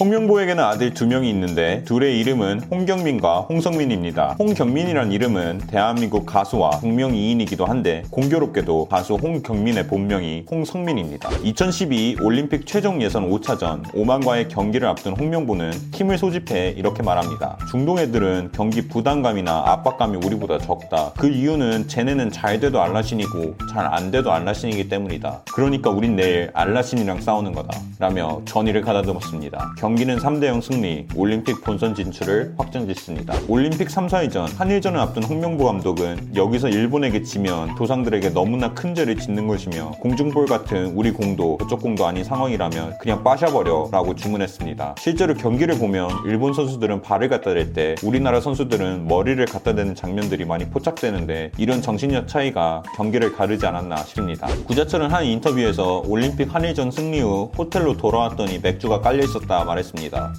홍명보에게는 아들 두 명이 있는데 둘의 이름은 홍경민과 홍성민입니다. 홍경민이란 이름은 대한민국 가수와 동명이인이기도 한데 공교롭게도 가수 홍경민의 본명이 홍성민입니다. 2012 올림픽 최종 예선 5차전 오만과의 경기를 앞둔 홍명보는 팀을 소집해 이렇게 말합니다. 중동 애들은 경기 부담감이나 압박감이 우리보다 적다. 그 이유는 쟤네는 잘 돼도 알라신이고 잘 안 돼도 알라신이기 때문이다. 그러니까 우린 내일 알라신이랑 싸우는 거다. 라며 전의를 가다듬었습니다. 경기는 3대0 승리, 올림픽 본선 진출을 확정짓습니다. 올림픽 3, 4위전, 한일전을 앞둔 홍명보 감독은 여기서 일본에게 지면 도상들에게 너무나 큰 죄를 짓는 것이며 공중볼 같은 우리 공도 저쪽 공도 아닌 상황이라면 그냥 빠셔버려 라고 주문했습니다. 실제로 경기를 보면 일본 선수들은 발을 갖다 댈 때 우리나라 선수들은 머리를 갖다 대는 장면들이 많이 포착되는데 이런 정신력 차이가 경기를 가르지 않았나 싶습니다. 구자철은 한 인터뷰에서 올림픽 한일전 승리 후 호텔로 돌아왔더니 맥주가 깔려 있었다 말했습니다.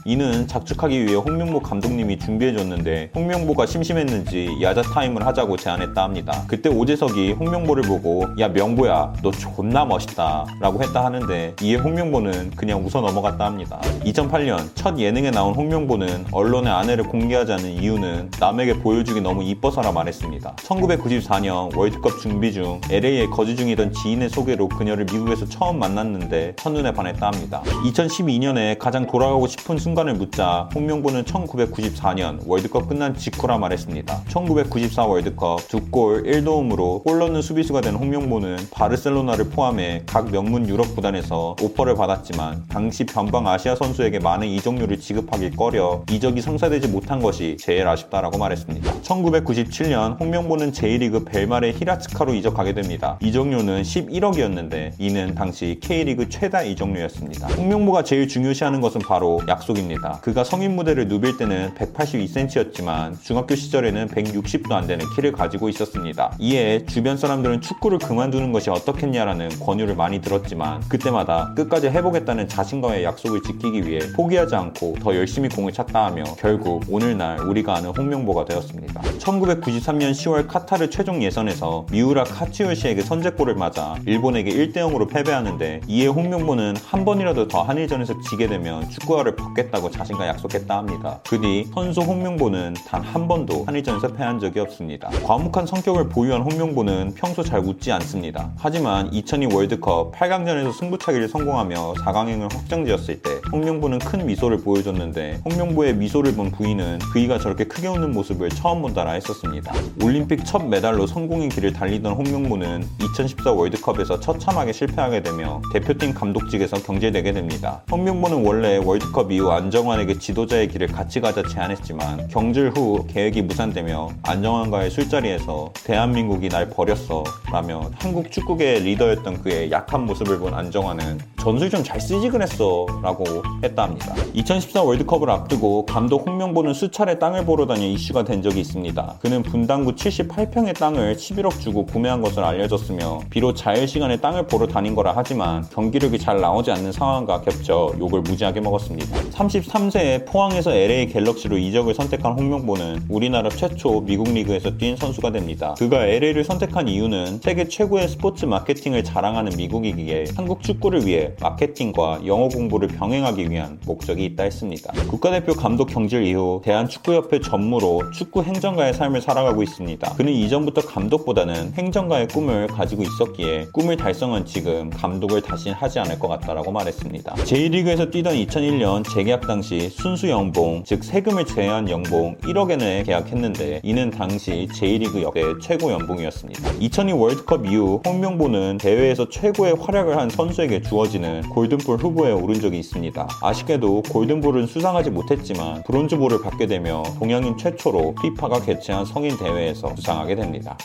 이는 자축하기 위해 홍명보 감독님이 준비해줬는데 홍명보가 심심했는지 야자 타임을 하자고 제안했다 합니다. 그때 오재석이 홍명보를 보고 야 명보야 너 존나 멋있다 라고 했다 하는데 이에 홍명보는 그냥 웃어 넘어갔다 합니다. 2008년 첫 예능에 나온 홍명보는 언론에 아내를 공개하지 않은 이유는 남에게 보여주기 너무 이뻐서라 말했습니다. 1994년 월드컵 준비 중 LA에 거주 중이던 지인의 소개로 그녀를 미국에서 처음 만났는데 첫눈에 반했다 합니다. 2012년에 가장 돌아 가고 싶은 순간을 묻자 홍명보는 1994년 월드컵 끝난 직후라 말했습니다. 1994 월드컵 두 골 1도움으로 골 넣는 수비수가 된 홍명보는 바르셀로나를 포함해 각 명문 유럽 구단에서 오퍼를 받았지만 당시 변방 아시아 선수에게 많은 이적료를 지급하길 꺼려 이적이 성사되지 못한 것이 제일 아쉽다라고 말했습니다. 1997년 홍명보는 J리그 벨마레 히라츠카로 이적하게 됩니다. 이적료는 11억이었는데 이는 당시 K리그 최다 이적료였습니다. 홍명보가 제일 중요시하는 것은 바로 약속입니다. 그가 성인 무대를 누빌 때는 182cm였지만 중학교 시절에는 160도 안 되는 키를 가지고 있었습니다. 이에 주변 사람들은 축구를 그만두는 것이 어떻겠냐라는 권유를 많이 들었지만 그때마다 끝까지 해보겠다는 자신과의 약속을 지키기 위해 포기하지 않고 더 열심히 공을 찼다 하며 결국 오늘날 우리가 아는 홍명보가 되었습니다. 1993년 10월 카타르 최종 예선에서 미우라 카츠요시에게 선제골을 맞아 일본에게 1대 0으로 패배하는데 이에 홍명보는 한 번이라도 더 한일전에서 지게 되면 축 구화를 벗겠다고 자신과 약속했다 합니다. 그 뒤 선수 홍명보는 단 한 번도 한일전에서 패한 적이 없습니다. 과묵한 성격을 보유한 홍명보는 평소 잘 웃지 않습니다. 하지만 2002 월드컵 8강전에서 승부차기를 성공하며 4강행을 확정지었을 때 홍명보는 큰 미소를 보여줬는데 홍명보의 미소를 본 부인은 그이가 저렇게 크게 웃는 모습을 처음 본다라 했었습니다. 올림픽 첫 메달로 성공의 길을 달리던 홍명보는 2014 월드컵에서 처참하게 실패하게 되며 대표팀 감독직에서 경질되게 됩니다. 홍명보는 원래 월드컵 이후 안정환에게 지도자의 길을 같이 가자 제안했지만 경질 후 계획이 무산되며 안정환과의 술자리에서 대한민국이 날 버렸어 라며 한국 축구계의 리더였던 그의 약한 모습을 본 안정환은 전술 좀 잘 쓰지 그랬어 라고 했다 합니다. 2014 월드컵을 앞두고 감독 홍명보는 수차례 땅을 보러 다녀 이슈가 된 적이 있습니다. 그는 분당구 78평의 땅을 11억 주고 구매한 것을 알려졌으며 비록 자유시간에 땅을 보러 다닌 거라 하지만 경기력이 잘 나오지 않는 상황과 겹쳐 욕을 무지하게 먹었습니다. 33세에 포항에서 LA 갤럭시로 이적을 선택한 홍명보는 우리나라 최초 미국 리그에서 뛴 선수가 됩니다. 그가 LA를 선택한 이유는 세계 최고의 스포츠 마케팅을 자랑하는 미국이기에 한국 축구를 위해 마케팅과 영어 공부를 병행하기 위한 목적이 있다 했습니다. 국가대표 감독 경질 이후 대한축구협회 전무로 축구 행정가의 삶을 살아가고 있습니다. 그는 이전부터 감독보다는 행정가의 꿈을 가지고 있었기에 꿈을 달성한 지금 감독을 다시 하지 않을 것 같다라고 말했습니다. J리그에서 뛰던 2001년 재계약 당시 순수 연봉, 즉 세금을 제외한 연봉 1억 엔에 계약했는데 이는 당시 J리그 역대 최고 연봉이었습니다. 2002 월드컵 이후 홍명보는 대회에서 최고의 활약을 한 선수에게 주어 지는 골든볼 후보에 오른 적이 있습니다. 아쉽게도 골든볼은 수상하지 못했지만 브론즈볼을 받게 되며 동양인 최초로 피파가 개최한 성인 대회에서 수상하게 됩니다.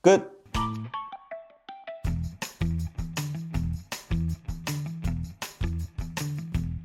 끝!